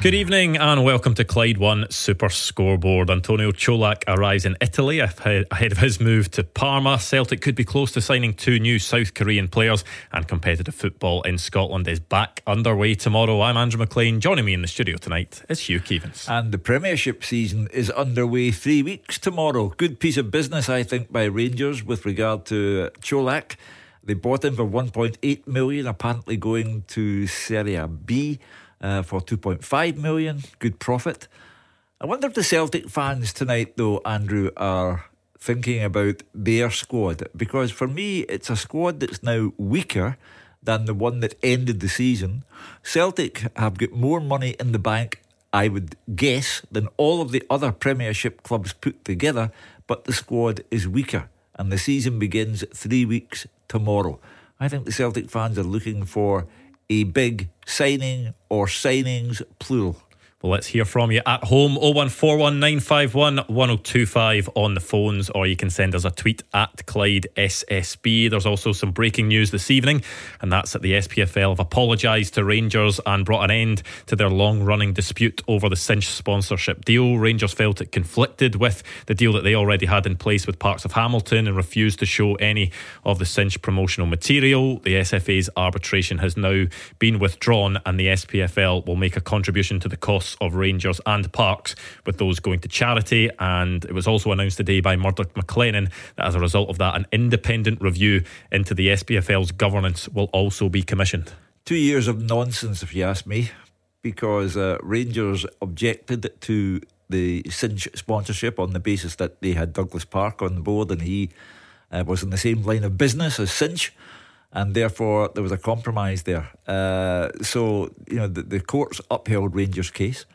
Good evening and welcome to Clyde One Super Scoreboard. Antonio Colak arrives in Italy ahead of his move to Parma. Celtic could be close to signing two new South Korean players, and competitive football in Scotland is back underway tomorrow. I'm Andrew Maclean. Joining me in the studio tonight is Hugh Keevins. And the Premiership season is underway three weeks tomorrow. Good piece of business, I think, by Rangers with regard to Colak. They bought him for 1.8 million, apparently going to Serie B uh, for 2.5 million. Good profit. I wonder if the Celtic fans tonight, though, Andrew, are thinking about their squad because for me, it's a squad that's now weaker than the one that ended the season. Celtic have got more money in the bank, I would guess, than all of the other Premiership clubs put together, but the squad is weaker, and the season begins three weeks tomorrow. I think the Celtic fans are looking for a big signing or signings plural. Well, let's hear from you at home 01419511025 on the phones, or you can send us a tweet at Clyde SSB. There's also some breaking news this evening, and that's that the SPFL have apologised to Rangers and brought an end to their long running dispute over the Cinch sponsorship deal. Rangers felt it conflicted with the deal that they already had in place with Parks of Hamilton and refused to show any of the Cinch promotional material. The SFA's arbitration has now been withdrawn, and the SPFL will make a contribution to the cost of Rangers and Parks, with those going to charity. And it was also announced today by Murdoch MacLennan that as a result of that, an independent review into the SPFL's governance will also be commissioned. Two years of nonsense, if you ask me, because uh, Rangers objected to the Cinch sponsorship on the basis that they had Douglas Park on the board and he uh, was in the same line of business as Cinch and therefore there was a compromise there. Uh, so you know the, the, courts upheld Rangers' case,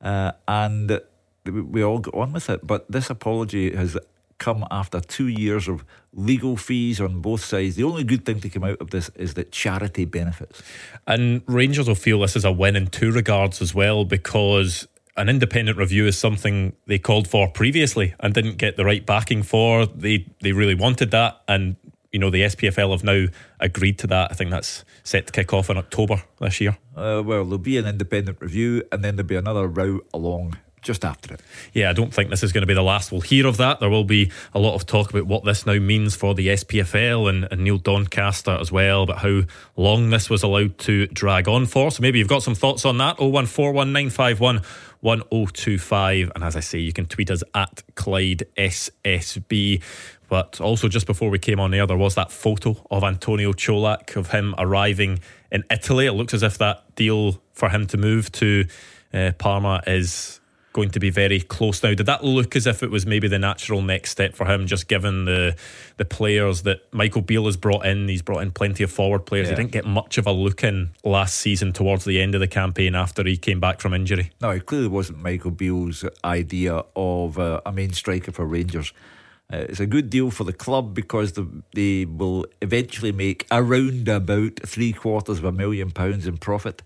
uh, and we all got on with it. But this apology has come after two years of legal fees on both sides. The only good thing to come out of this is that charity benefits. And Rangers will feel this is a win in two regards as well, because an independent review is something they called for previously and didn't get the right backing for. They they really wanted that, and you know, the SPFL have now agreed to that. I think that's set to kick off in October this year. Uh, well, there'll be an independent review and then there'll be another route along just after it. Yeah, I don't think this is going to be the last we'll hear of that. There will be a lot of talk about what this now means for the SPFL and, and Neil Doncaster as well, but how long this was allowed to drag on for. So maybe you've got some thoughts on that. 0141951 1025. And as I say, you can tweet us at Clyde SSB. But also, just before we came on air, there was that photo of Antonio Colak of him arriving in Italy. It looks as if that deal for him to move to uh, Parma is going to be very close now. Did that look as if it was maybe the natural next step for him, just given the the players that Michael Beale has brought in? He's brought in plenty of forward players. Yeah. He didn't get much of a look in last season towards the end of the campaign after he came back from injury. No, it clearly wasn't Michael Beale's idea of uh, a main striker for Rangers. Uh, it's a good deal for the club because the, they will eventually make around about three quarters of a million pounds in profit.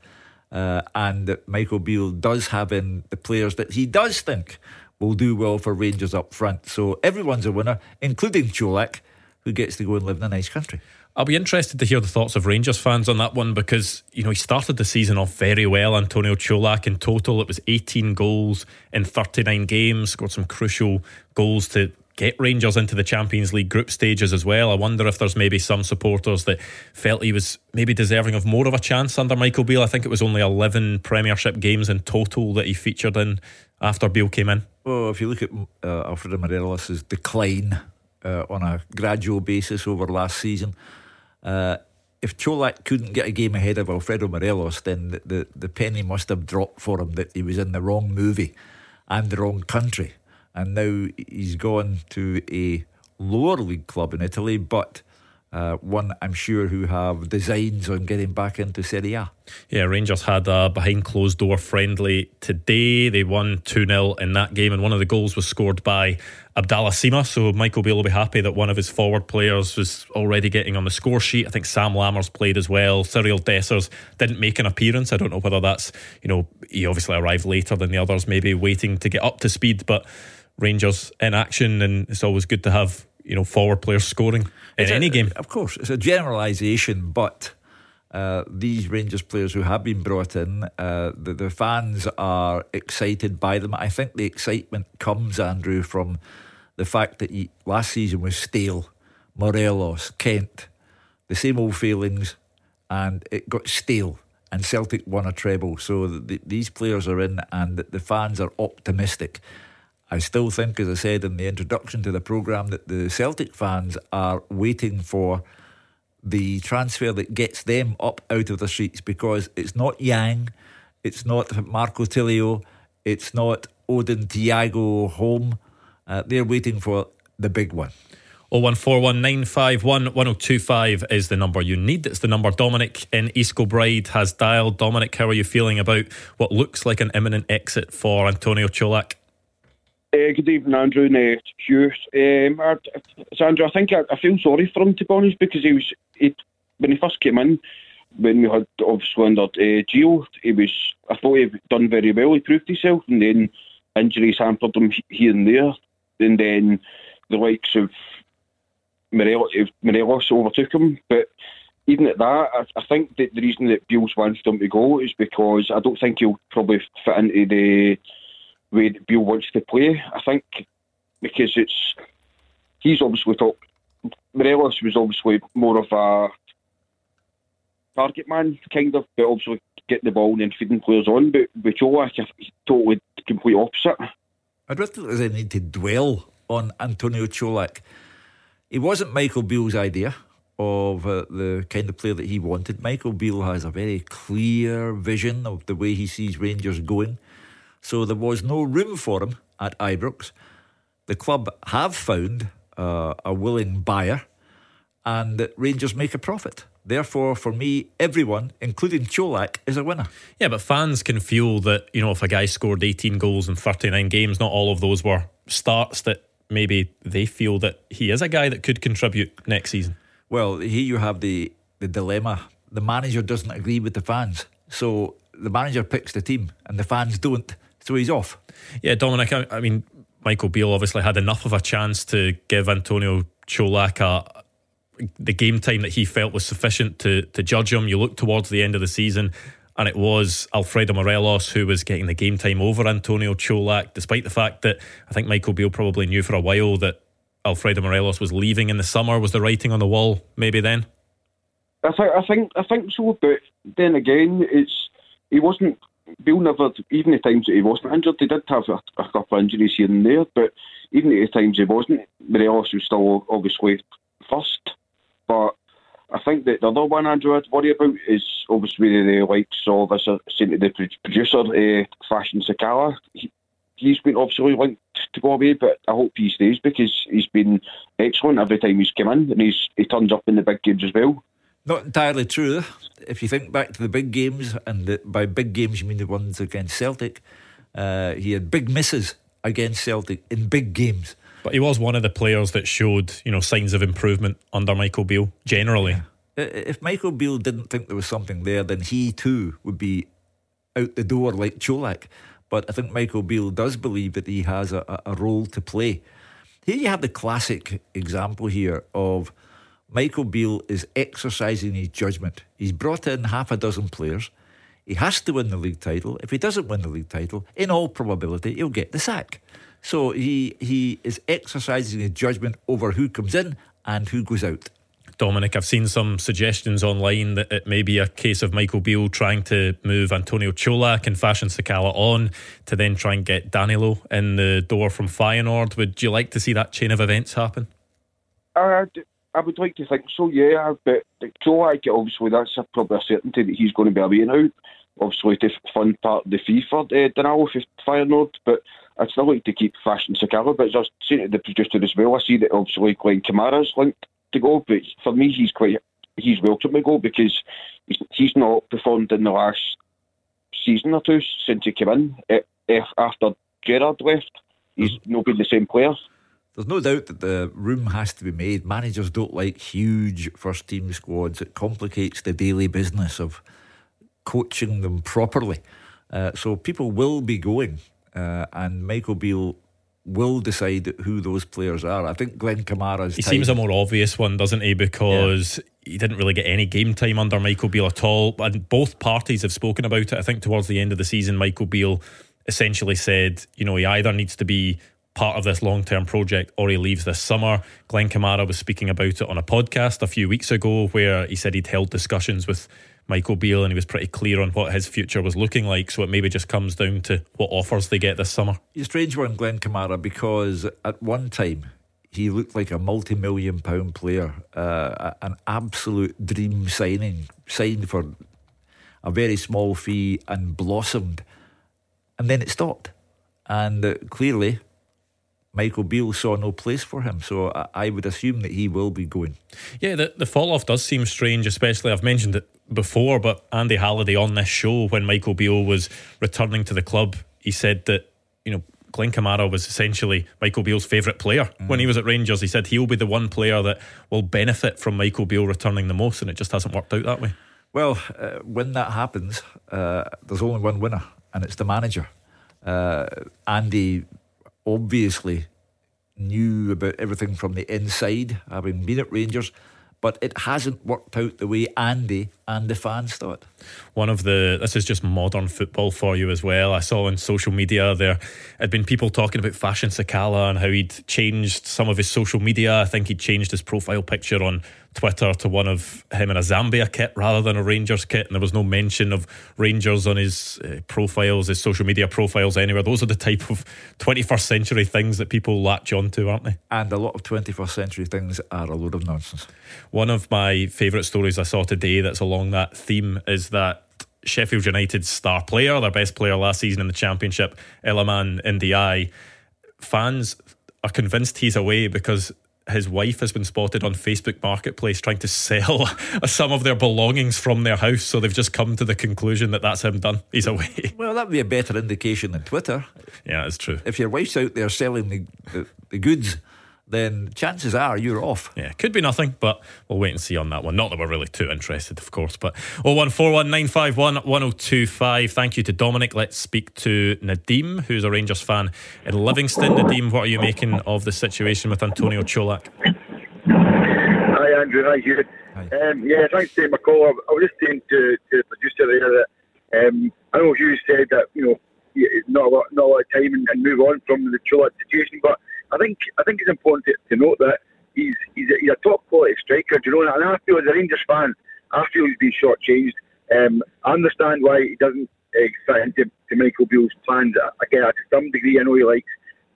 Uh, and Michael Beale does have in the players that he does think will do well for Rangers up front. So everyone's a winner, including Colak, who gets to go and live in a nice country. I'll be interested to hear the thoughts of Rangers fans on that one because, you know, he started the season off very well. Antonio Colak in total, it was 18 goals in 39 games, scored some crucial goals to get Rangers into the Champions League group stages as well. I wonder if there's maybe some supporters that felt he was maybe deserving of more of a chance under Michael Beale. I think it was only 11 Premiership games in total that he featured in after Beale came in. Well, if you look at uh, Alfredo Morelos' decline uh, on a gradual basis over last season, uh, if Colak couldn't get a game ahead of Alfredo Morelos, then the, the, the penny must have dropped for him that he was in the wrong movie and the wrong country and now he's gone to a lower league club in Italy, but uh, one I'm sure who have designs on getting back into Serie A. Yeah, Rangers had a behind closed door friendly today. They won 2 0 in that game, and one of the goals was scored by Abdallah Sima. So Michael Beale will be happy that one of his forward players was already getting on the score sheet. I think Sam Lammers played as well. Cyriel Dessers didn't make an appearance. I don't know whether that's, you know, he obviously arrived later than the others, maybe waiting to get up to speed, but Rangers in action, and it's always good to have, you know, forward players scoring in it's any a, game. Of course, it's a generalisation, but uh, these Rangers players who have been brought in, uh, the, the fans are excited by them. I think the excitement comes, Andrew, from the fact that he, last season was stale. Morelos, Kent, the same old failings, and it got stale. And Celtic won a treble. So the, these players are in, and the fans are optimistic. I still think, as I said in the introduction to the programme, that the Celtic fans are waiting for the transfer that gets them up out of the streets because it's not Yang, it's not Marco Tilio, it's not Odin Thorup Holm. Uh, they're waiting for the big one. 01419511025 is the number you need. It's the number Dominic in East Kilbride has dialed. Dominic, how are you feeling about what looks like an imminent exit for Antonio Colak? Uh, good evening, Andrew and uh, Hugh. Um, I, Sandra, I think I, I, feel sorry for him to be honest because he was he, when he first came in, when we had obviously under uh, Gio, he was I thought he'd done very well. He proved himself, and then injuries hampered him here and there, and then the likes of Morelos, Morelos overtook him. But even at that, I, I think that the reason that Beale's wanted him to go is because I don't think he'll probably fit into the way that Beale wants to play. I think because it's he's obviously top. Morelos was obviously more of a target man, kind of, but obviously getting the ball and then feeding players on. But with Joe, totally complete opposite. I don't think there's any need to dwell on Antonio Colak. It wasn't Michael Beale's idea of uh, the kind of player that he wanted. Michael Beale has a very clear vision of the way he sees Rangers going. So there was no room for him at Ibrox. The club have found uh, a willing buyer, and Rangers make a profit. Therefore, for me, everyone, including Colak, is a winner. Yeah, but fans can feel that, you know, if a guy scored 18 goals in 39 games, not all of those were starts, that maybe they feel that he is a guy that could contribute next season. Well, here you have the, the dilemma. The manager doesn't agree with the fans. So the manager picks the team, and the fans don't. So he's off. Yeah, Dominic, I, I mean, Michael Beale obviously had enough of a chance to give Antonio Colak a, the game time that he felt was sufficient to to judge him. You look towards the end of the season, and it was Alfredo Morelos who was getting the game time over Antonio Colak, despite the fact that I think Michael Beale probably knew for a while that Alfredo Morelos was leaving in the summer. Was the writing on the wall maybe then? I think I think I think so, but then again, it's he wasn't Beale er never, even the times that he wasn't injured, he did have a, a couple of injuries here and there, but even at the times he wasn't, Morelos was still obviously first. But I think that the other one Andrew I'd worry about is obviously the likes of, as I to the producer, uh, Fashion Sakala. He, he's been obviously linked to go away, but I hope he stays because he's been excellent every time he's come in and he's he turns up in the big games as well. Not entirely true. If you think back to the big games, and the, by big games you mean the ones against Celtic, uh, he had big misses against Celtic in big games. But he was one of the players that showed, you know, signs of improvement under Michael Beale generally. Yeah. If Michael Beale didn't think there was something there, then he too would be out the door like Colak. But I think Michael Beale does believe that he has a, a role to play. Here you have the classic example here of Michael Beale is exercising his judgment. He's brought in half a dozen players. He has to win the league title. If he doesn't win the league title, in all probability, he'll get the sack. So he he is exercising his judgment over who comes in and who goes out. Dominic, I've seen some suggestions online that it may be a case of Michael Beale trying to move Antonio Colak and Fashion Sakala on to then try and get Danilo in the door from Feyenoord. Would you like to see that chain of events happen? Uh, I would like to think so, yeah. But get obviously that's a, probably a certainty that he's going to be away now. Obviously, to fund part of the fee for uh, Danilo for Feyenoord, but I'd still like to keep Fashion Sakala. But as I was saying to the producer as well, I see that obviously Glenn Kamara's linked to go, but for me, he's quite he's welcome to go because he's, he's not performed in the last season or two since he came in. If after Gerrard left, he's mm. not been the same player. There's no doubt that the room has to be made. Managers don't like huge first team squads. It complicates the daily business of coaching them properly. Uh, so people will be going, uh, and Michael Beale will decide who those players are. I think Glenn Kamara's. He time, seems a more obvious one, doesn't he? Because yeah. he didn't really get any game time under Michael Beale at all. And both parties have spoken about it. I think towards the end of the season, Michael Beale essentially said, you know, he either needs to be part of this long term project or he leaves this summer. Glenn Kamara was speaking about it on a podcast a few weeks ago where he said he'd held discussions with Michael Beale and he was pretty clear on what his future was looking like. So it maybe just comes down to what offers they get this summer. He's a strange one, Glenn Kamara, because at one time he looked like a multi million pound player, uh, an absolute dream signing, signed for a very small fee and blossomed. And then it stopped. And uh, clearly, Michael Beale saw no place for him. So I, I would assume that he will be going. Yeah, the, the fall off does seem strange, especially I've mentioned it before, but Andy Halliday on this show, when Michael Beale was returning to the club, he said that, you know, Glenn Kamara was essentially Michael Beale's favourite player mm. when he was at Rangers. He said he'll be the one player that will benefit from Michael Beale returning the most, and it just hasn't worked out that way. Well, uh, when that happens, uh, there's only one winner, and it's the manager. Uh, Andy obviously knew about everything from the inside, having been at Rangers, but it hasn't worked out the way Andy and the fans thought. One of the this is just modern football for you as well. I saw on social media there had been people talking about Fashion Sakala and how he'd changed some of his social media. I think he'd changed his profile picture on Twitter to one of him in a Zambia kit rather than a Rangers kit, and there was no mention of Rangers on his uh, profiles, his social media profiles anywhere. Those are the type of 21st century things that people latch onto, aren't they? And a lot of 21st century things are a load of nonsense. One of my favourite stories I saw today that's along that theme is that Sheffield United's star player, their best player last season in the Championship, Iliman Ndiaye, fans are convinced he's away because his wife has been spotted on Facebook Marketplace trying to sell some of their belongings from their house. So they've just come to the conclusion that that's him done. He's away. Well, that would be a better indication than Twitter. Yeah, it's true. If your wife's out there selling the, the, the goods then chances are you're off. Yeah, could be nothing, but we'll wait and see on that one. Not that we're really too interested, of course. But 01419511025. Thank you to Dominic. Let's speak to Nadim, who's a Rangers fan in Livingston. Nadim, what are you making of the situation with Antonio Colak? Hi, Andrew. Hi, Hugh. Um, yeah, thanks for taking my call. I was just saying to, to the producer there that um, I know Hugh said that, you know, not a lot, not a lot of time and, and move on from the Colak situation, but I think I think it's important to, to note that he's he's a, he's a top quality striker. Do you know? And I feel as a Rangers fan, I feel he's been shortchanged. Um, I understand why he doesn't uh, fit into to Michael Beale's plans. Again, to some degree, I know he likes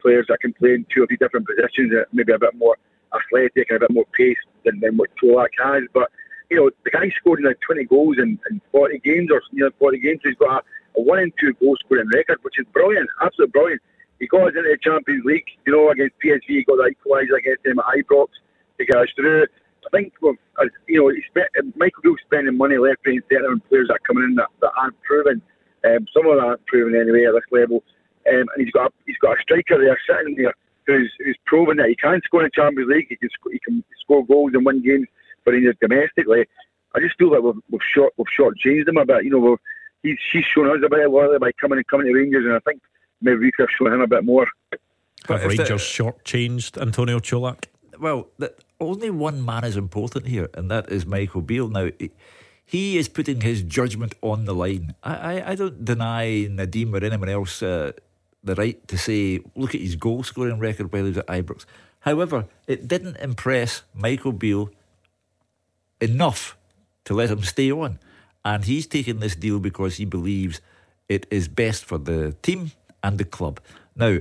players that can play in two or three different positions, uh, maybe a bit more athletic and a bit more pace than, than what Colak has. But you know, the guy scored like 20 goals in, in 40 games or know 40 games. He's got a, a one and two goal scoring record, which is brilliant, absolutely brilliant he got us into the Champions League, you know, against PSV. He got the equaliser against them at Ibrox to get us through. I think, we've, you know, he spent, Michael Beale's spending money left, right, and centre on players that are coming in that, that aren't proven. Um, some of them aren't proven anyway at this level. Um, and he's got a, he's got a striker there sitting there who's, who's proven that he can score in the Champions League. He can, sc- he can score goals and win games for Rangers domestically. I just feel like we've, we've short we've shortchanged him a bit. You know, we've, he's she's shown us a bit of by coming and coming to Rangers, and I think maybe we could have shown him a bit more. Have Rangers the, shortchanged Antonio Colak? Well, the, only one man is important here, and that is Michael Beale. Now, he is putting his judgment on the line. I, I, I don't deny Nadim or anyone else uh, the right to say, look at his goal scoring record while he was at Ibrox. However, it didn't impress Michael Beale enough to let him stay on. And he's taken this deal because he believes it is best for the team and the club. Now,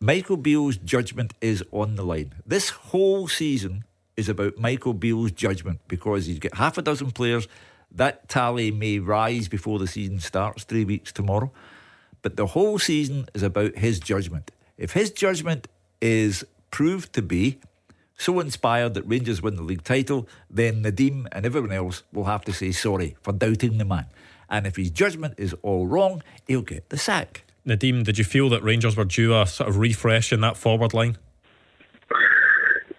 Michael Beale's judgment is on the line. This whole season is about Michael Beale's judgment because he's got half a dozen players. That tally may rise before the season starts, three weeks tomorrow. But the whole season is about his judgment. If his judgment is proved to be so inspired that Rangers win the league title, then Nadim and everyone else will have to say sorry for doubting the man. And if his judgment is all wrong, he'll get the sack. Nadim, did you feel that Rangers were due a sort of refresh in that forward line?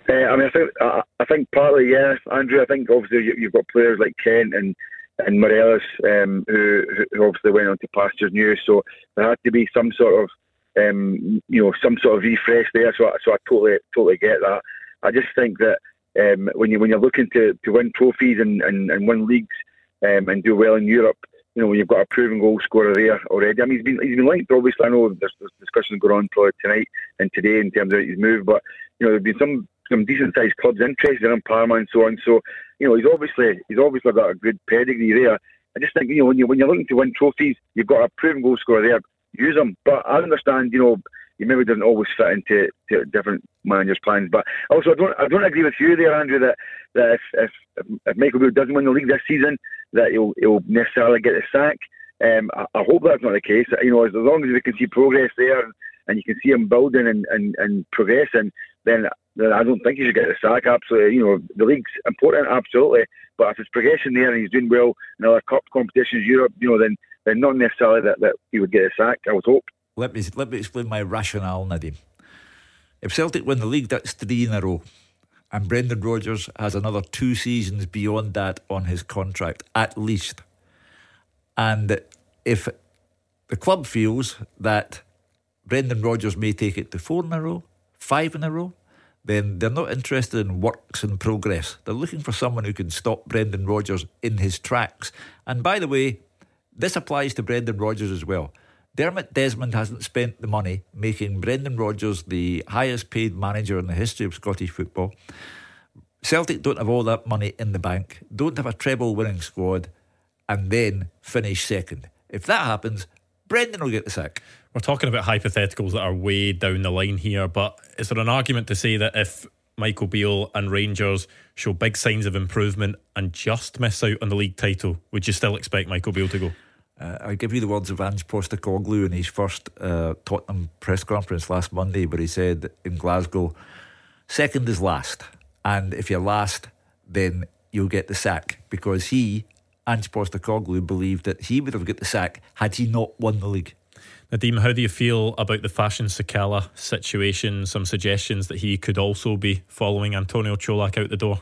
Uh, I mean, I think I, think partly, yeah, Andrew. I think obviously you, have got players like Kent and and Morelos um, who, who obviously went on to pastures new. So there had to be some sort of um, you know some sort of refresh there. So so I totally totally get that. I just think that um, when you when you're looking to, to win trophies and, and, and win leagues um, and do well in Europe, you know when you've got a proven goal scorer there already. I mean he's been he's been linked. Obviously, I know there's, there's discussions going on probably tonight and today in terms of his move, but you know there's been some some decent sized clubs interested in Parma and so on. So you know he's obviously he's obviously got a good pedigree there. I just think you know when you when you're looking to win trophies, you've got a proven goal scorer there. Use him, but I understand you know he maybe doesn't always fit into different managers' plans. But also, I don't I don't agree with you there, Andrew, that that if if, if Michael Beale doesn't win the league this season, that he'll he'll necessarily get the sack. Um, I, I, hope that's not the case. You know, as, as long as we can see progress there and, and you can see him building and, and, and progressing, then then I don't think he should get the sack. Absolutely, you know, the league's important, absolutely. But if it's progression there and he's doing well in other cup competitions, Europe, you know, then then not necessarily that, that he would get a sack. I would hope. Let me let me explain my rationale, Nadim. If Celtic win the league, that's three in a row. And Brendan Rodgers has another two seasons beyond that on his contract, at least. And if the club feels that Brendan Rodgers may take it to four in a row, five in a row, then they're not interested in works in progress. They're looking for someone who can stop Brendan Rodgers in his tracks. And by the way, this applies to Brendan Rodgers as well. Dermot Desmond hasn't spent the money making Brendan Rodgers the highest paid manager in the history of Scottish football. Celtic don't have all that money in the bank, don't have a treble winning squad, and then finish second. If that happens, Brendan will get the sack. We're talking about hypotheticals that are way down the line here, but is there an argument to say that if Michael Beale and Rangers show big signs of improvement and just miss out on the league title, would you still expect Michael Beale to go? Uh, I give you the words of Ange Postecoglou in his first uh, Tottenham press conference last Monday, where he said in Glasgow, second is last. And if you're last, then you'll get the sack. Because he, Ange Postecoglou, believed that he would have got the sack had he not won the league. Nadim, how do you feel about the Fashion Sakala situation? Some suggestions that he could also be following Antonio Colak out the door.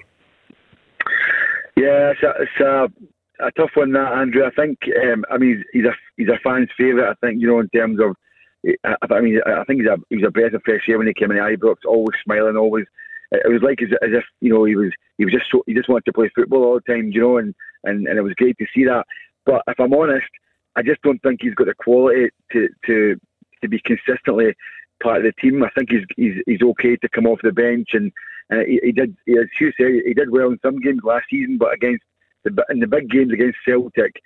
Yeah, it's a, it's a a tough one, that Andrew. I think. Um, I mean, he's a he's a fan's favourite. I think you know in terms of. I, I mean, I think he's a he was a breath of fresh air when he came in Ibrox, always smiling, always. It was like as, as if you know he was he was just so, he just wanted to play football all the time, you know, and, and, and it was great to see that. But if I'm honest, I just don't think he's got the quality to to to be consistently part of the team. I think he's he's, he's okay to come off the bench, and uh, he, he did. As Hugh said, he did well in some games last season, but against the, in the big games against Celtic,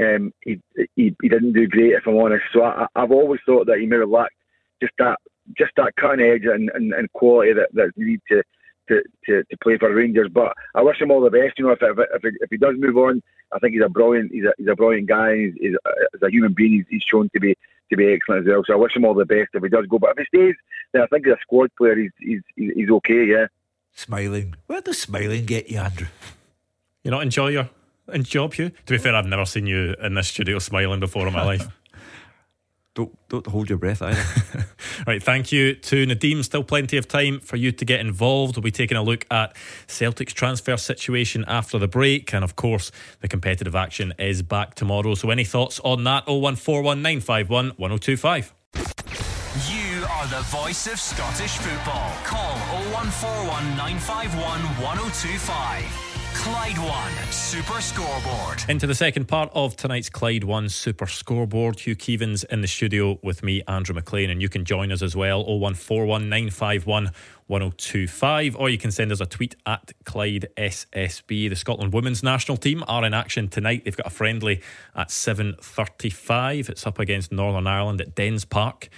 um, he, he he didn't do great, if I'm honest. So I, have always thought that he may have lacked just that just that cutting edge and, and, and quality that you need to, to, to, to play for Rangers. But I wish him all the best. You know, if if, if, he, if he does move on, I think he's a brilliant he's a, he's a brilliant guy. He's, he's a, as a human being, he's, he's shown to be to be excellent as well. So I wish him all the best if he does go. But if he stays, then I think as a squad player, he's he's he's okay. Yeah. Smiling. Where does smiling get you, Andrew? You not enjoy your and job, Hugh? To be fair, I've never seen you in this studio smiling before in my life. Don't don't hold your breath either. right, thank you to Nadim. Still plenty of time for you to get involved. We'll be taking a look at Celtic's transfer situation after the break, and of course, the competitive action is back tomorrow. So, any thoughts on that? 0141951 1025. You are the voice of Scottish football. Call 0141 951 1025. Clyde One Super Scoreboard. Into the second part of tonight's Clyde One Super Scoreboard. Hugh Keevins in the studio with me, Andrew Maclean, and you can join us as well 01419511025, or you can send us a tweet at Clyde SSB. The Scotland women's national team are in action tonight. They've got a friendly at 7.35. It's up against Northern Ireland at Dens Park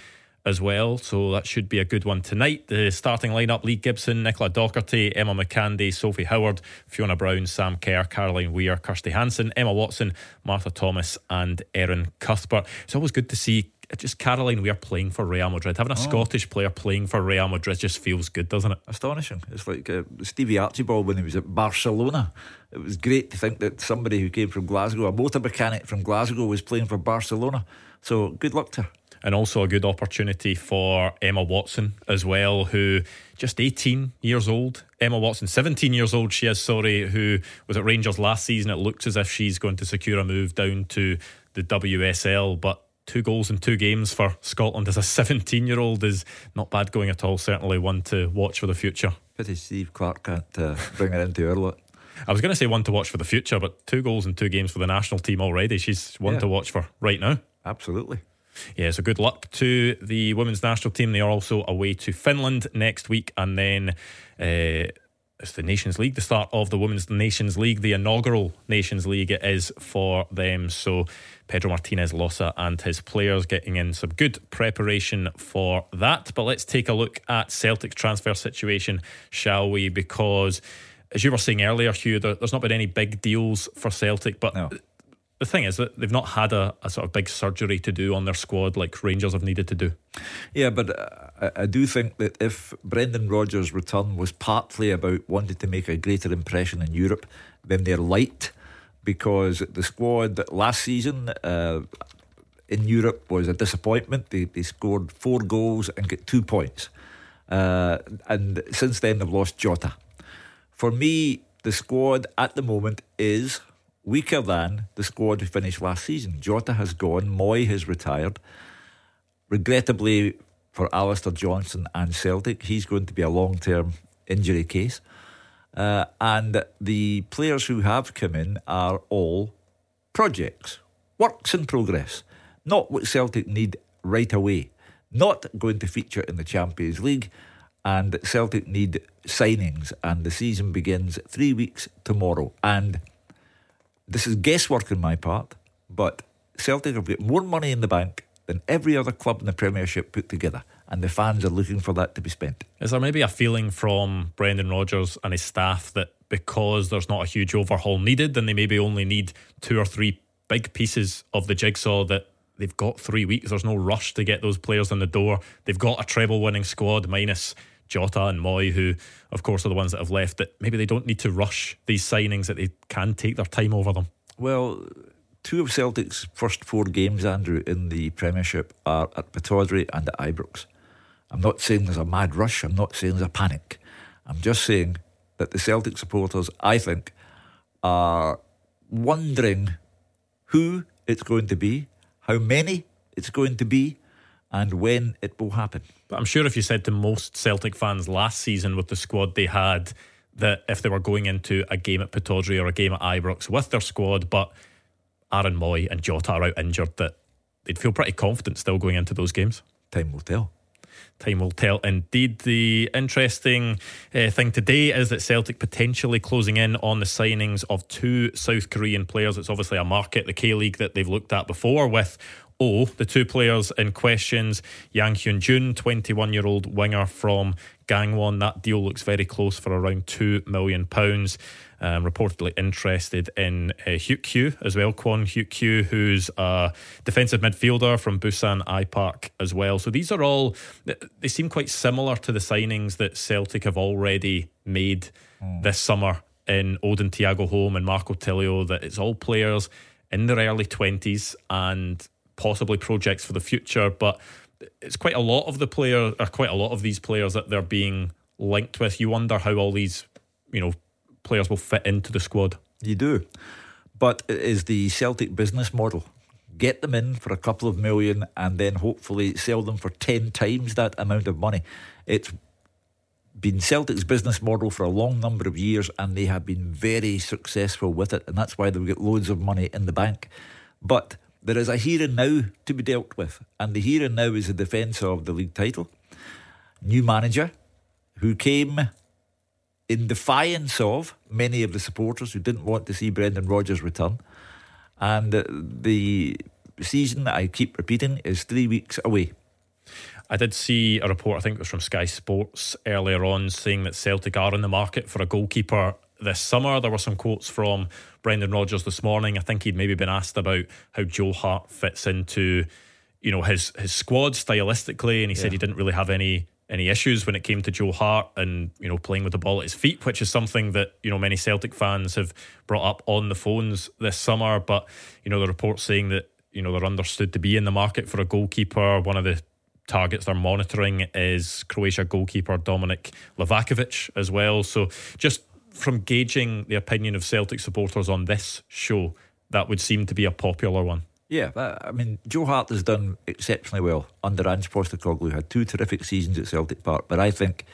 as well. So that should be a good one tonight. The starting lineup Lee Gibson, Nicola Docherty, Emma Mukandi, Sophie Howard, Fiona Brown, Sam Kerr, Caroline Weir, Kirsty Hanson, Emma Watson, Martha Thomas, and Erin Cuthbert. It's always good to see just Caroline Weir playing for Real Madrid. Having a oh. Scottish player playing for Real Madrid just feels good, doesn't it? Astonishing. It's like uh, Stevie Archibald when he was at Barcelona. It was great to think that somebody who came from Glasgow, a motor mechanic from Glasgow, was playing for Barcelona. So good luck to her. And also a good opportunity for Emma Watson as well, who just 18 years old. Emma Watson, 17 years old, she is, sorry, who was at Rangers last season. It looks as if she's going to secure a move down to the WSL, but two goals in two games for Scotland as a 17 year old is not bad going at all. Certainly one to watch for the future. Pity Steve Clarke can't uh, bring her into her lot. I was going to say one to watch for the future, but two goals in two games for the national team already. She's one yeah. to watch for right now. Absolutely. Yeah, so good luck to the women's national team. They are also away to Finland next week, and then uh, it's the Nations League, the start of the Women's Nations League, the inaugural Nations League it is for them. So Pedro Martinez Losa and his players getting in some good preparation for that. But let's take a look at Celtic's transfer situation, shall we? Because as you were saying earlier, Hugh, there, there's not been any big deals for Celtic, but no. The thing is that they've not had a, a, sort of big surgery to do on their squad like Rangers have needed to do. Yeah, but uh, I, do think that if Brendan Rodgers' return was partly about wanting to make a greater impression in Europe, then they're light because the squad last season uh, in Europe was a disappointment. They, they scored four goals and got two points. Uh, and since then, they've lost Jota. For me, the squad at the moment is weaker than the squad who finished last season. Jota has gone, Mooy has retired. Regrettably for Alistair Johnston and Celtic, he's going to be a long term injury case. Uh, and the players who have come in are all projects, works in progress, not what Celtic need right away, not going to feature in the Champions League. And Celtic need signings, and the season begins three weeks tomorrow. And this is guesswork on my part, but Celtic have got more money in the bank than every other club in the Premiership put together and the fans are looking for that to be spent. Is there maybe a feeling from Brendan Rodgers and his staff that because there's not a huge overhaul needed, then they maybe only need two or three big pieces of the jigsaw that they've got three weeks. There's no rush to get those players in the door. They've got a treble winning squad minus Jota and Mooy, who, of course, are the ones that have left. That maybe they don't need to rush these signings, that they can take their time over them. Well, two of Celtic's first four games, Andrew, in the Premiership are at Pittodrie and at Ibrox. I'm not saying there's a mad rush. I'm not saying there's a panic. I'm just saying that the Celtic supporters, I think, are wondering who it's going to be, how many it's going to be, and when it will happen. But I'm sure if you said to most Celtic fans last season with the squad they had, that if they were going into a game at Pittodrie or a game at Ibrox with their squad, but Aaron Mooy and Jota are out injured, that they'd feel pretty confident still going into those games. Time will tell. Time will tell. Indeed, the interesting uh, thing today is that Celtic potentially closing in on the signings of two South Korean players. It's obviously a market, the K League, that they've looked at before with Oh, the two players in questions, Yang Hyun Jun, 21 year old winger from Gangwon. That deal looks very close for around £2 million. Um, reportedly interested in uh, as well, Kwon Hyuk Kyu, who's a defensive midfielder from Busan I Park as well. So these are all, they seem quite similar to the signings that Celtic have already made mm. this summer in Odin Thorup Holm and Marco Tilio, that it's all players in their early 20s and possibly projects for the future, but it's quite a lot of the player, or quite a lot of these players that they're being linked with. You wonder how all these, you know, players will fit into the squad. You do, but it is the Celtic business model. Get them in for a couple of million and then hopefully sell them for 10 times that amount of money. It's been Celtic's business model for a long number of years and they have been very successful with it, and that's why they've got loads of money in the bank. But there is a here and now to be dealt with, and the here and now is the defence of the league title. New manager who came in defiance of many of the supporters who didn't want to see Brendan Rodgers return. And uh, the season, I keep repeating, is three weeks away. I did see a report, I think it was from Sky Sports earlier on, saying that Celtic are in the market for a goalkeeper this summer. There were some quotes from Brendan Rodgers this morning. I think he'd maybe been asked about how Joe Hart fits into, you know, his his squad stylistically, and he yeah. said he didn't really have any any issues when it came to Joe Hart and you know playing with the ball at his feet, which is something that you know many Celtic fans have brought up on the phones this summer. But you know the reports saying that you know they're understood to be in the market for a goalkeeper. One of the targets they're monitoring is Croatia goalkeeper Dominik Livakovic as well. So just from gauging the opinion of Celtic supporters on this show, that would seem to be a popular one. Yeah, I mean, Joe Hart has done exceptionally well under Ange Postecoglou. Had two terrific seasons at Celtic Park, but I think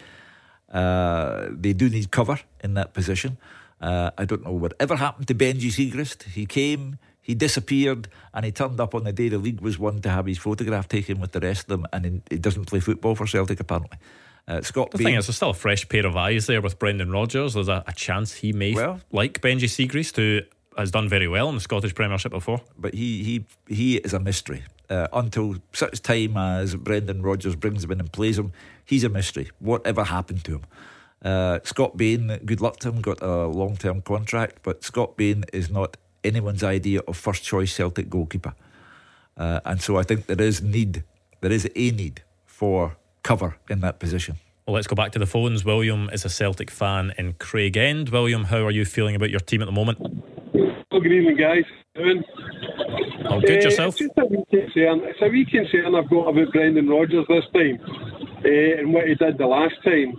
uh, they do need cover in that position. Uh, I don't know whatever happened to Benji Siegrist. He came, he disappeared, and he turned up on the day the league was won to have his photograph taken with the rest of them, and he doesn't play football for Celtic apparently. Uh, Scott. The Bain, thing is, there's still a fresh pair of eyes there with Brendan Rodgers. There's a, a chance he may well, like Benji Siegrist, who has done very well in the Scottish Premiership before. But he he he is a mystery. Uh, until such time as Brendan Rodgers brings him in and plays him, he's a mystery. Whatever happened to him? Uh, Scott Bain, good luck to him, got a long term contract, but Scott Bain is not anyone's idea of first choice Celtic goalkeeper. Uh, and so I think there is need, there is a need for cover in that position. Well, let's go back to the phones. William is a Celtic fan in Craigend. William, how are you feeling about your team at the moment? Well, good evening, guys. Doing? Oh, good uh, yourself. It's, a wee concern. it's a wee concern I've got about Brendan Rodgers this time uh, and what he did the last time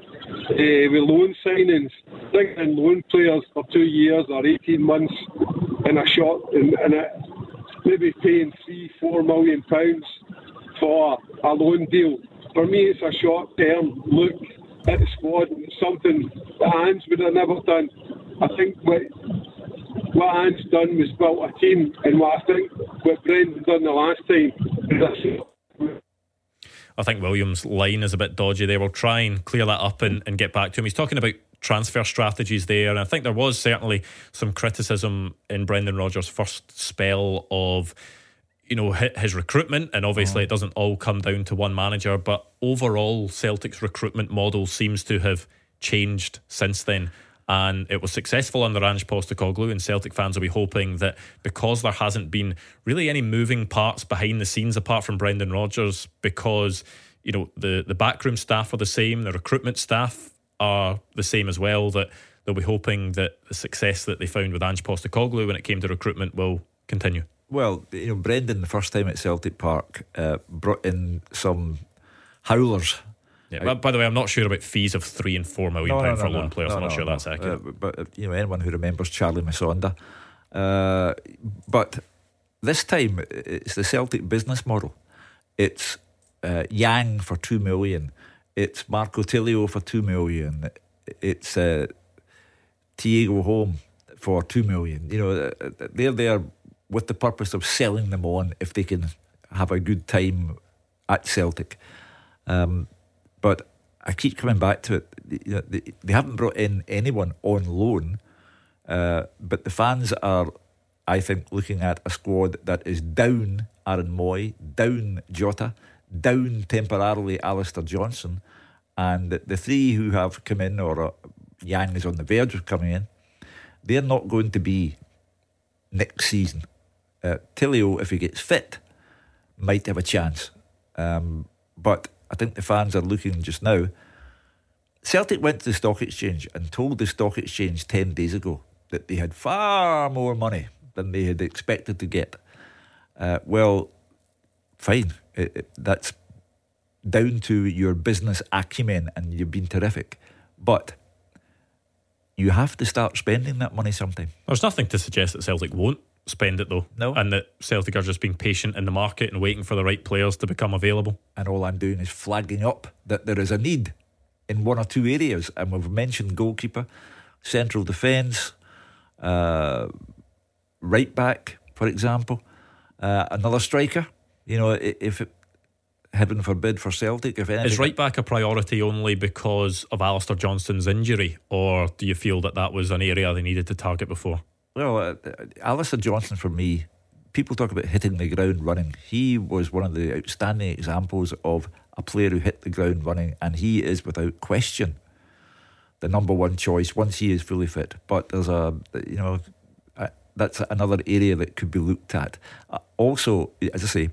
uh, with loan signings, bringing in loan players for two years or 18 months in a short, in, in a, maybe paying three, four million pounds for a loan deal. For me, it's a short term look at the squad. It's something the Ange would have never done. I think what what Ange done was built a team, and what I think what Brendan done the last time I think Williams' line is a bit dodgy there. We'll try and clear that up and, and get back to him. He's talking about transfer strategies there, and I think there was certainly some criticism in Brendan Rodgers' first spell of you know his recruitment and obviously oh. it doesn't all come down to one manager but overall Celtic's recruitment model seems to have changed since then and it was successful under Ange Postecoglou. And Celtic fans will be hoping that because there hasn't been really any moving parts behind the scenes apart from Brendan Rodgers, because you know the the backroom staff are the same, the recruitment staff are the same as well. That they'll be hoping that the success that they found with Ange Postecoglou when it came to recruitment will continue. Well, you know, Brendan the first time at Celtic Park uh, brought in some howlers yeah. I, by the way, I'm not sure about fees of three and four million no, pound no, for no, loan players. I'm not sure that's accurate. Uh, but uh, you know, anyone who remembers Charly Musonda, uh, but this time it's the Celtic business model. It's uh, Yang for two million. It's Marco Tilio for two million. It's uh, Thorup Holm for two million. You know, uh, they're there with the purpose of selling them on if they can have a good time at Celtic. Um, but I keep coming back to it. they, they haven't brought in anyone on loan, uh, but the fans are, I think, looking at a squad that is down Aaron Mooy, down Jota, down temporarily Alistair Johnston, and the, three who have come in, or uh, Yang is on the verge of coming in, they're not going to be next season. Uh, Tilio, if he gets fit, might have a chance. Um, but I think the fans are looking just now. Celtic went to the stock exchange and told the stock exchange 10 days ago that they had far more money than they had expected to get. Uh, well, fine. It, it, that's down to your business acumen and you've been terrific. But you have to start spending that money sometime. There's nothing to suggest that Celtic won't spend it though. No. And that Celtic are just being patient in the market and waiting for the right players to become available. And all I'm doing is flagging up that there is a need in one or two areas. And we've mentioned goalkeeper, central defence, uh, right back, for example, uh, another striker. You know, if it, heaven forbid for Celtic, if anything. Is right back a priority only because of Alistair Johnston's injury, or do you feel that that was an area they needed to target before? Well, uh, Alistair Johnston for me, people talk about hitting the ground running. He was one of the outstanding examples of a player who hit the ground running, and he is without question the number one choice once he is fully fit. But there's a, you know, uh, that's another area that could be looked at. Uh, also, as I say,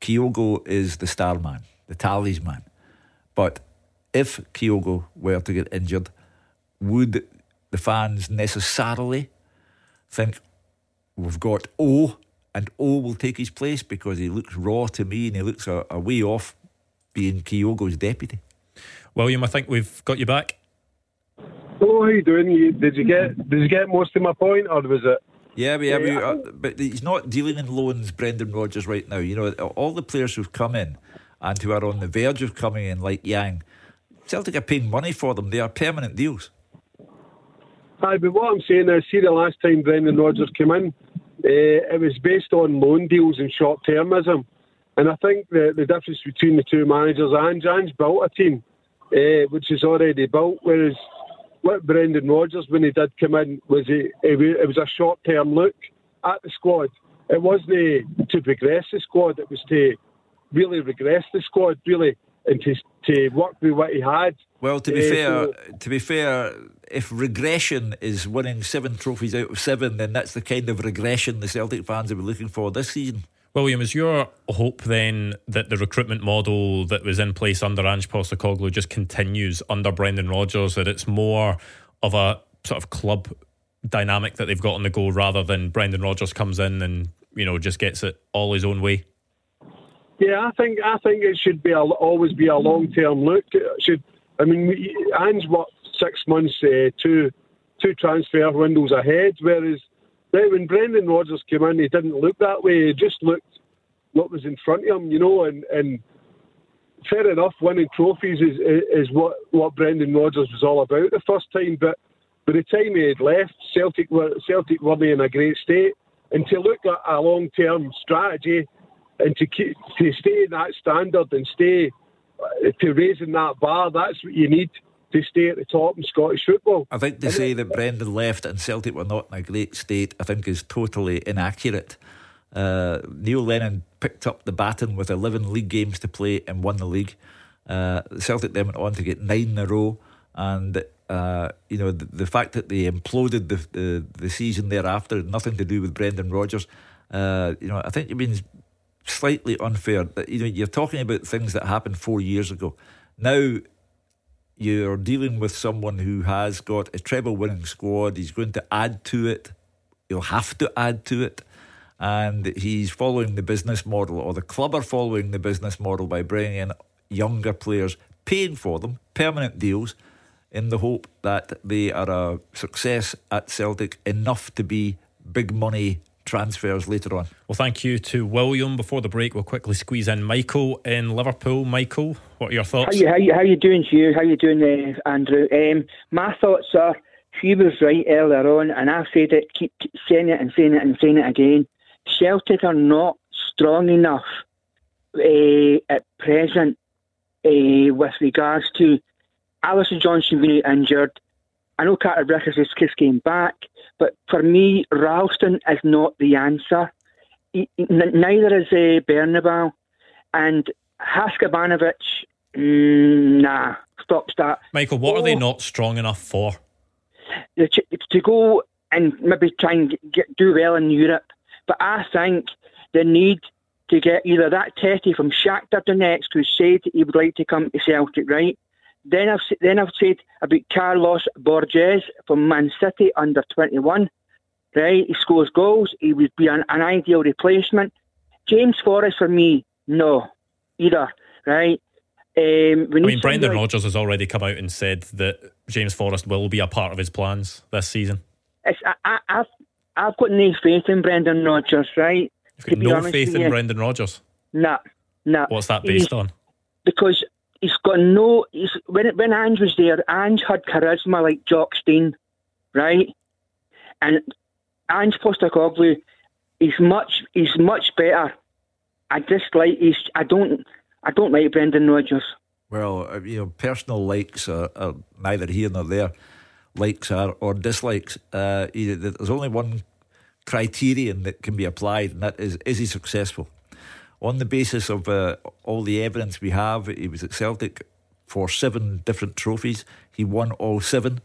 Kyogo is the star man, the talisman. But if Kyogo were to get injured, would the fans necessarily think we've got O and O will take his place because he looks raw to me and he looks a, a way off being Kyogo's deputy. William, I think we've got you back. Oh, how you doing? You, did you get did you get most of my point, or was it? Yeah, but, yeah, but, uh, but he's not dealing in loans, Brendan Rodgers, right now. You know, all the players who've come in and who are on the verge of coming in, like Yang, Celtic are paying money for them. They are permanent deals. Aye, but what I'm saying is, see, the last time Brendan Rodgers came in, uh, it was based on loan deals and short termism. And I think the, the difference between the two managers, Ange, Ange built a team uh, which is already built, whereas what Brendan Rodgers, when he did come in, was a, it was a short term look at the squad. It wasn't to progress the squad, it was to really regress the squad, really, and to, to work with what he had. Well, to be uh, fair, so, to be fair, if regression is winning seven trophies out of seven, then that's the kind of regression the Celtic fans will be looking for this season. William, is your hope then that the recruitment model that was in place under Ange Postecoglou just continues under Brendan Rodgers? That it's more of a sort of club dynamic that they've got on the go rather than Brendan Rodgers comes in and you know just gets it all his own way. Yeah, I think I think it should be a, always be a long term look. It should I mean Ange what six months, uh, two two transfer windows ahead, whereas when Brendan Rodgers came in, he didn't look that way. He just looked what was in front of him, you know, and, and fair enough, winning trophies is, is what, what Brendan Rodgers was all about the first time, but by the time he had left, Celtic were, Celtic were in a great state. And to look at a long term strategy and to keep, to stay in that standard and stay uh, to raising that bar, that's what you need to stay at the top in Scottish football. I think to say that Brendan left and Celtic were not in a great state, I think is totally inaccurate. Uh, Neil Lennon picked up the baton with 11 league games to play and won the league. Uh, Celtic then went on to get nine in a row, and uh, you know the, the, fact that they imploded the, the, the season thereafter had nothing to do with Brendan Rodgers. Uh, you know, I think you've been slightly unfair. You know, you're talking about things that happened four years ago. Now you're dealing with someone who has got a treble winning squad. He's going to add to it. He'll have to add to it. And he's following the business model, or the club are following the business model by bringing in younger players, paying for them, permanent deals, in the hope that they are a success at Celtic enough to be big money transfers later on. Well, thank you to William. Before the break, we'll quickly squeeze in Michael in Liverpool. Michael, what are your thoughts? How you, how you, how you doing, Hugh? How you doing, uh, Andrew? Um, my thoughts are, Hugh was right earlier on, and I've said it, keep saying it and saying it and saying it again. Celtic are not strong enough uh, at present uh, with regards to Alistair Johnston being injured. I know Carter Vickers has just came back. But for me, Ralston is not the answer. He, neither is uh, Bernabe. And Haksabanovic, mm, nah, stop that. Michael, what oh, are they oh. not strong enough for? To go and maybe try and get, do well in Europe. But I think they need to get either that Tete from Shakhtar Donetsk who said he would like to come to Celtic, right? Then I've then I've said about Carlos Borges from Man City under twenty one. Right, he scores goals. He would be an, an ideal replacement. James Forrest for me, no, either. Right. Um, I mean, Brendan like, Rodgers has already come out and said that James Forrest will be a part of his plans this season. It's, I, have I've got no faith in Brendan Rodgers, right? You've got no faith in. Brendan Rodgers? No, no. What's that based He's, on? Because he's got no. He's, when when Ange was there, Ange had charisma like Jock Stein, right? And Ange Postecoglou, he's much he's much better. I just like he's. I don't I don't like Brendan Rodgers. Well, uh, you know, personal likes are, are neither here nor there. Likes are or dislikes. Uh, there's only one criterion that can be applied, and that is: is he successful? On the basis of uh, all the evidence we have, he was at Celtic for seven different trophies. He won all seven,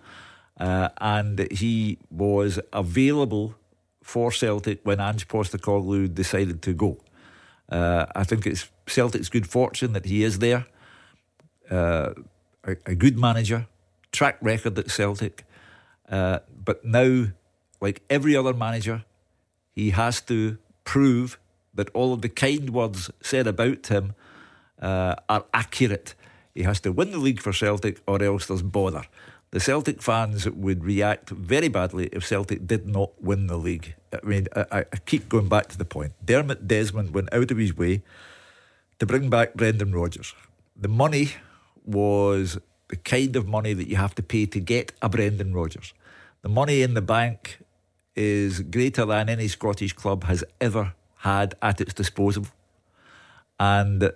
uh, and he was available for Celtic when Ange Postecoglou decided to go. Uh, I think it's Celtic's good fortune that he is there. Uh, a, a, good manager, track record at Celtic, uh, but now, like every other manager, he has to prove that all of the kind words said about him uh, are accurate. He has to win the league for Celtic, or else there's bother. The Celtic fans would react very badly if Celtic did not win the league. I mean, I, I keep going back to the point. Dermot Desmond went out of his way to bring back Brendan Rodgers. The money was the kind of money that you have to pay to get a Brendan Rodgers. The money in the bank is greater than any Scottish club has ever had at its disposal. And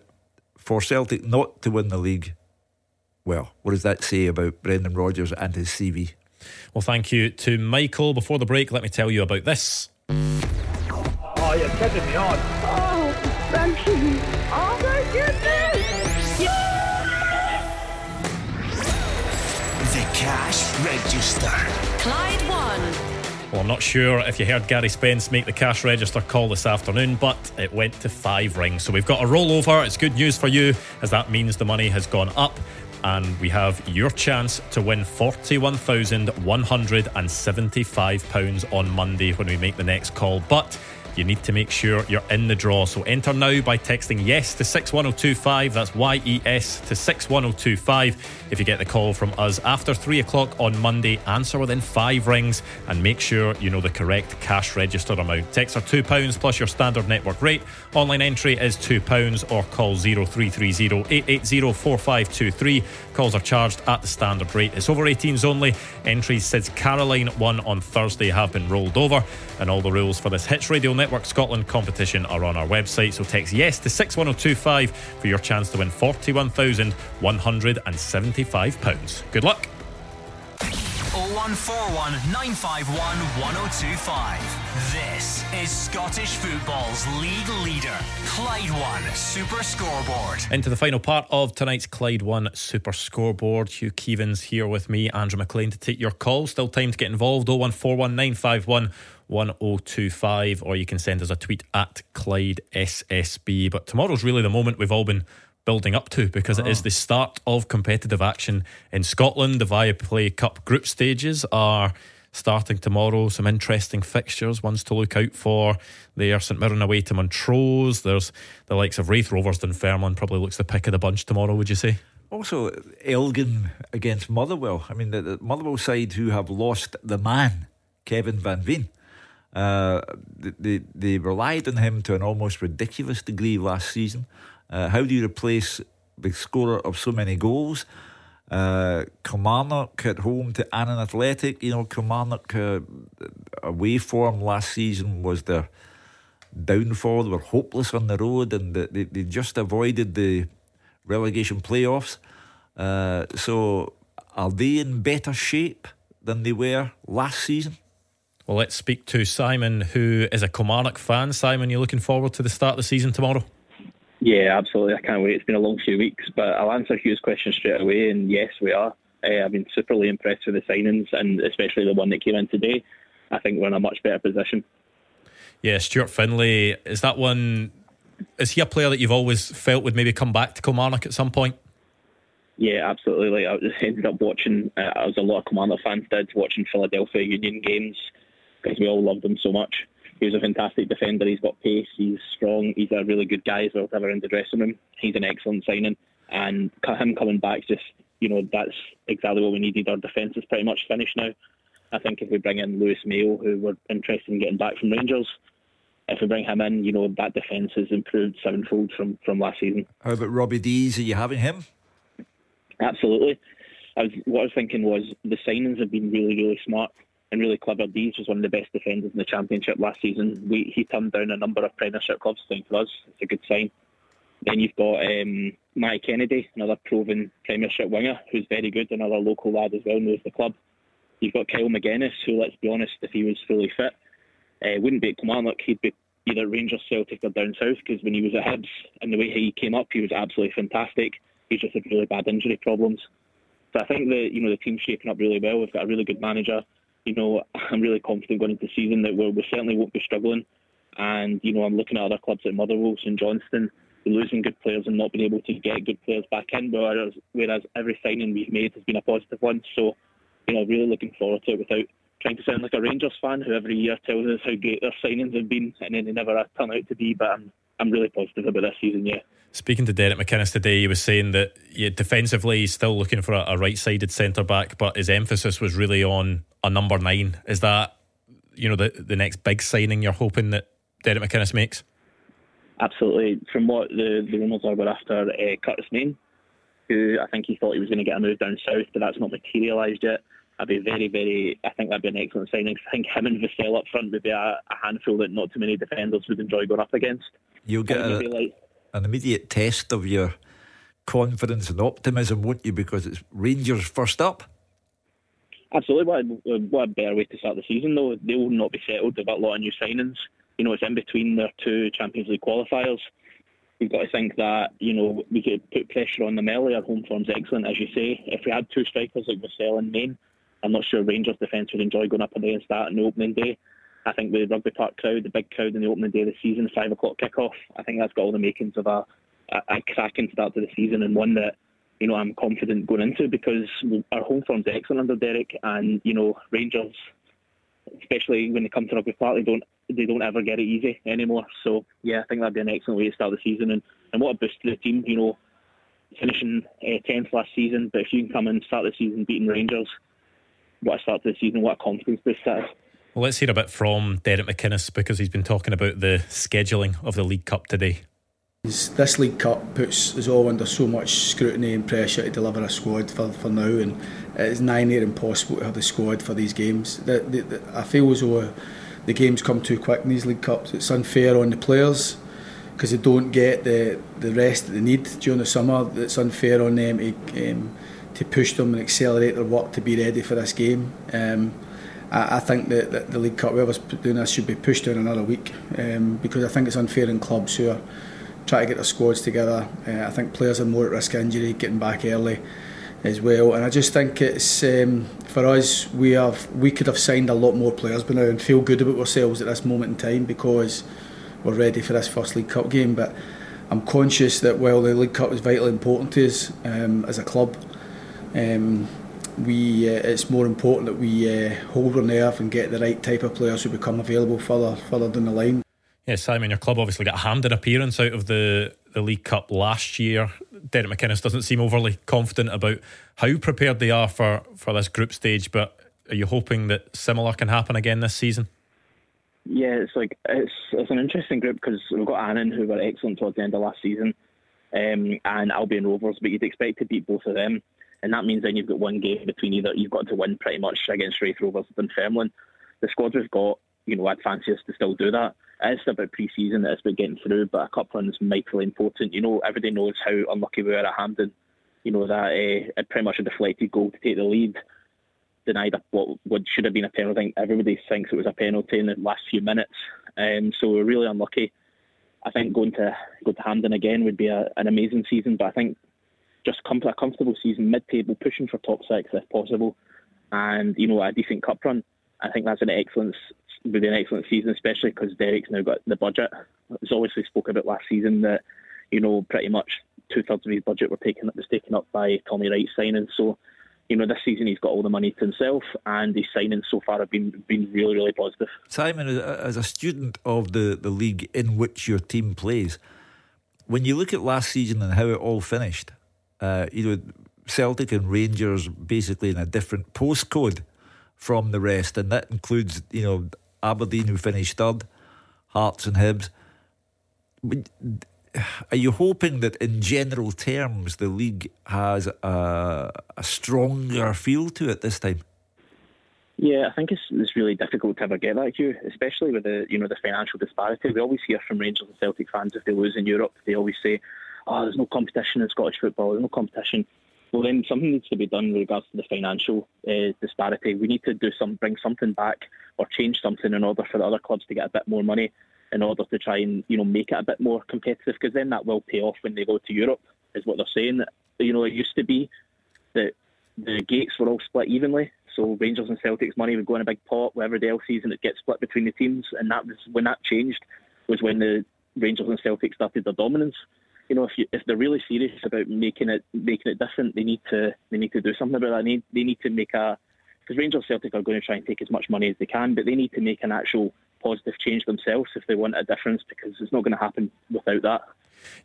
for Celtic not to win the league, well, what does that say about Brendan Rodgers and his CV? Well, thank you to Michael. Before the break, let me tell you about this. Oh, you're kidding me on. Oh, thank you. Oh, my goodness. The Cash Register. Clyde one. Well, I'm not sure if you heard Gary Spence make the cash register call this afternoon, but it went to five rings. So we've got a rollover. It's good news for you, as that means the money has gone up. And we have your chance to win £41,175 on Monday when we make the next call. But you need to make sure you're in the draw. So enter now by texting yes to 61025. That's Y E S to 61025. If you get the call from us after three o'clock on Monday, answer within five rings and make sure you know the correct cash register amount. Texts are £2 plus your standard network rate. Online entry is £2 or call 0330 880 4523. Calls are charged at the standard rate. It's over 18s only. Entries since Caroline won on Thursday have been rolled over, and all the rules for this Hits Radio Network Scotland competition are on our website. So text yes to 61025 for your chance to win £41,175. Good luck. 0141 951 1025. This is Scottish football's league leader, Clyde One Super Scoreboard. Into the final part of tonight's Clyde One Super Scoreboard. Hugh Keevins here with me, Andrew Maclean, to take your call. Still time to get involved 0141 951 1025, or you can send us a tweet at Clyde SSB. But tomorrow's really the moment we've all been building up to because oh. it is the start of competitive action in Scotland. The Viaplay Cup group stages are starting tomorrow. Some interesting fixtures, ones to look out for. There, St Mirren away to Montrose. There's the likes of Raith Rovers Dunfermline, probably looks the pick of the bunch tomorrow, would you say? Also, Elgin against Motherwell. I mean, the, the Motherwell side who have lost the man, Kevin Van Veen. Uh, they, they relied on him to an almost ridiculous degree last season. Uh, how do you replace the scorer of so many goals? Uh, Kilmarnock at home to Annan Athletic. You know, Kilmarnock uh, away form last season was their downfall. They were hopeless on the road and they, they just avoided the relegation playoffs. Uh, so, are they in better shape than they were last season? Well, let's speak to Simon, who is a Kilmarnock fan. Simon, you're looking forward to the start of the season tomorrow? Yeah, absolutely. I can't wait. It's been a long few weeks, but I'll answer Hugh's question straight away. And yes, we are. Uh, I've been superly impressed with the signings, and especially the one that came in today. I think we're in a much better position. Yeah, Stuart Findlay is that one? Is he a player that you've always felt would maybe come back to Kilmarnock at some point? Yeah, absolutely. Like I just ended up watching, uh, as a lot of Kilmarnock fans did, watching Philadelphia Union games because we all loved them so much he was a fantastic defender. He's got pace. He's strong. He's a really good guy as well to have around the dressing room. He's an excellent signing, and him coming back just you know that's exactly what we needed. Our defence is pretty much finished now. I think if we bring in Lewis Mayo, who we're interested in getting back from Rangers, if we bring him in, you know that defence has improved sevenfold from from last season. How about Robbie Deas? Are you having him? Absolutely. I was, what I was thinking was the signings have been really, really smart and really clever. Deas was one of the best defenders in the Championship last season. We, he turned down a number of Premiership clubs playing for us. It's a good sign. Then you've got um, Kennedy, another proven Premiership winger who's very good, another local lad as well, knows the club. You've got Kyle Magennis, who, let's be honest, if he was fully fit, uh, wouldn't be at Kilmarnock. He'd be either Rangers, Celtic, or down south because when he was at Hibs and the way he came up, he was absolutely fantastic. He's just had really bad injury problems. So I think that you know the team's shaping up really well. We've got a really good manager you know, I'm really confident going into the season that we certainly won't be struggling. And, you know, I'm looking at other clubs like Motherwell, St Johnstone, losing good players and not being able to get good players back in, whereas, whereas every signing we've made has been a positive one. So, you know, really looking forward to it without trying to sound like a Rangers fan who every year tells us how great their signings have been, and then they never turn out to be. But I'm I'm really positive about this season. Yeah. Speaking to Derek McInnes today, he was saying that yeah, defensively he's still looking for a, a right-sided centre back, but his emphasis was really on a number nine. Is that you know the the next big signing you're hoping that Derek McInnes makes? Absolutely. From what the the rumours are, we're after uh, Curtis Main, who I think he thought he was going to get a move down south, but that's not materialised yet. I'd be very, very. I think that'd be an excellent signing. I think him and Vassell up front would be a, a handful that not too many defenders would enjoy going up against. You'll get a, like, an immediate test of your confidence and optimism, won't you? Because it's Rangers first up. Absolutely. What a, what a better way to start the season, though. They will not be settled. They've got a lot of new signings. You know, it's in between their two Champions League qualifiers. We've got to think that, you know, we could put pressure on them early. Our home form's excellent, as you say. If we had two strikers like Vassell and Main, I'm not sure Rangers defence would enjoy going up against that on the opening day. I think the rugby park crowd, the big crowd in the opening day of the season, five o'clock kickoff, I think that's got all the makings of a, a, a cracking start to the season and one that you know I'm confident going into because our home form's excellent under Derek, and you know Rangers, especially when they come to rugby park, they don't they don't ever get it easy anymore. So yeah, I think that'd be an excellent way to start the season and, and what a boost to the team. You know, finishing uh, tenth last season, but if you can come and start the season beating Rangers, what a start to the season, what a confidence boost that is. Well, let's hear a bit from Derek McInnes because he's been talking about the scheduling of the League Cup today. This League Cup puts us all under so much scrutiny and pressure to deliver a squad for, for now, and it's nigh near impossible to have the squad for these games. The, the, the, I feel as though the games come too quick in these League Cups. It's unfair on the players because they don't get the, the rest that they need during the summer. It's unfair on them to, um, to push them and accelerate their work to be ready for this game. Um, I, I think that, that, the League Cup, whoever's doing this, should be pushed down another week um, because I think it's unfair in clubs who are trying to get their squads together. Uh, I think players are more at risk of injury, getting back early as well. And I just think it's um, for us, we have we could have signed a lot more players by now and feel good about ourselves at this moment in time because we're ready for this first League Cup game. But I'm conscious that while the League Cup is vitally important to us um, as a club, um, we uh, it's more important that we uh, hold our nerve and get the right type of players who become available further further down the line. Yeah, Simon, your club obviously got a Hampden appearance out of the, the League Cup last year. Derek McInnes doesn't seem overly confident about how prepared they are for, for this group stage, but are you hoping that similar can happen again this season? Yeah, it's like it's it's an interesting group because we've got Annan who were excellent towards the end of last season, um, and Albion Rovers, but you'd expect to beat both of them and that means then you've got one game between either you've got to win pretty much against Raith Rovers and Dunfermline. The squad we've got, you know, I'd fancy us to still do that. It's about pre-season, it's about getting through, but a cup run is mightily important. You know, everybody knows how unlucky we were at Hampden. You know that uh, pretty much a deflected goal to take the lead, denied what what should have been a penalty. I think everybody thinks it was a penalty in the last few minutes, um, so we're really unlucky. I think going to go to Hampden again would be a, an amazing season, but I think just come to a comfortable season, mid-table, pushing for top six if possible, and you know a decent cup run. I think that's an excellent, would be an excellent season, especially because Derek's now got the budget. It's obviously spoke about last season that you know pretty much two thirds of his budget were taken was taken up by Tommy Wright signing. So you know, this season he's got all the money to himself, and his signings so far have been been really, really positive. Simon, as a student of the, the league in which your team plays, when you look at last season and how it all finished, uh, you know, Celtic and Rangers basically in a different postcode from the rest, and that includes, you know, Aberdeen who finished third, Hearts and Hibs. Are you hoping that, in general terms, the league has a, a stronger feel to it this time? Yeah, I think it's, it's really difficult to ever get that, Hugh, especially with the you know the financial disparity. We always hear from Rangers and Celtic fans if they lose in Europe, they always say, oh, there's no competition in Scottish football, there's no competition. Well, then something needs to be done with regards to the financial uh, disparity. We need to do some, bring something back or change something in order for the other clubs to get a bit more money in order to try and you know make it a bit more competitive because then that will pay off when they go to Europe is what they're saying. You know, it used to be that the gates were all split evenly, so Rangers and Celtic's money would go in a big pot, whatever the season it gets split between the teams, and that was when that changed was when the Rangers and Celtic started their dominance you know, if you, if they're really serious about making it making it different, they need to they need to do something about that. They need, they need to make a because Rangers Celtic are going to try and take as much money as they can, but they need to make an actual positive change themselves if they want a difference because it's not going to happen without that.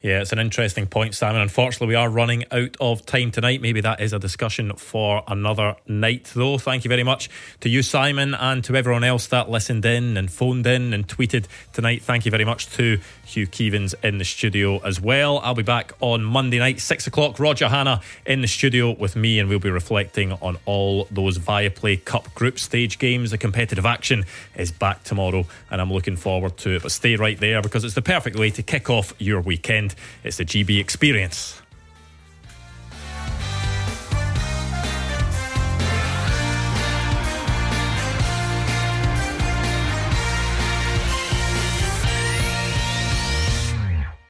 Yeah, it's an interesting point, Simon. Unfortunately, we are running out of time tonight. Maybe that is a discussion for another night, though. Thank you very much to you, Simon, and to everyone else that listened in and phoned in and tweeted tonight. Thank you very much to Hugh Keevins in the studio as well. I'll be back on Monday night, six o'clock. Roger Hannah in the studio with me, and we'll be reflecting on all those Viaplay Cup group stage games. The competitive action is back tomorrow, and I'm looking forward to it. But stay right there because it's the perfect way to kick off your weekend. It's the GB experience.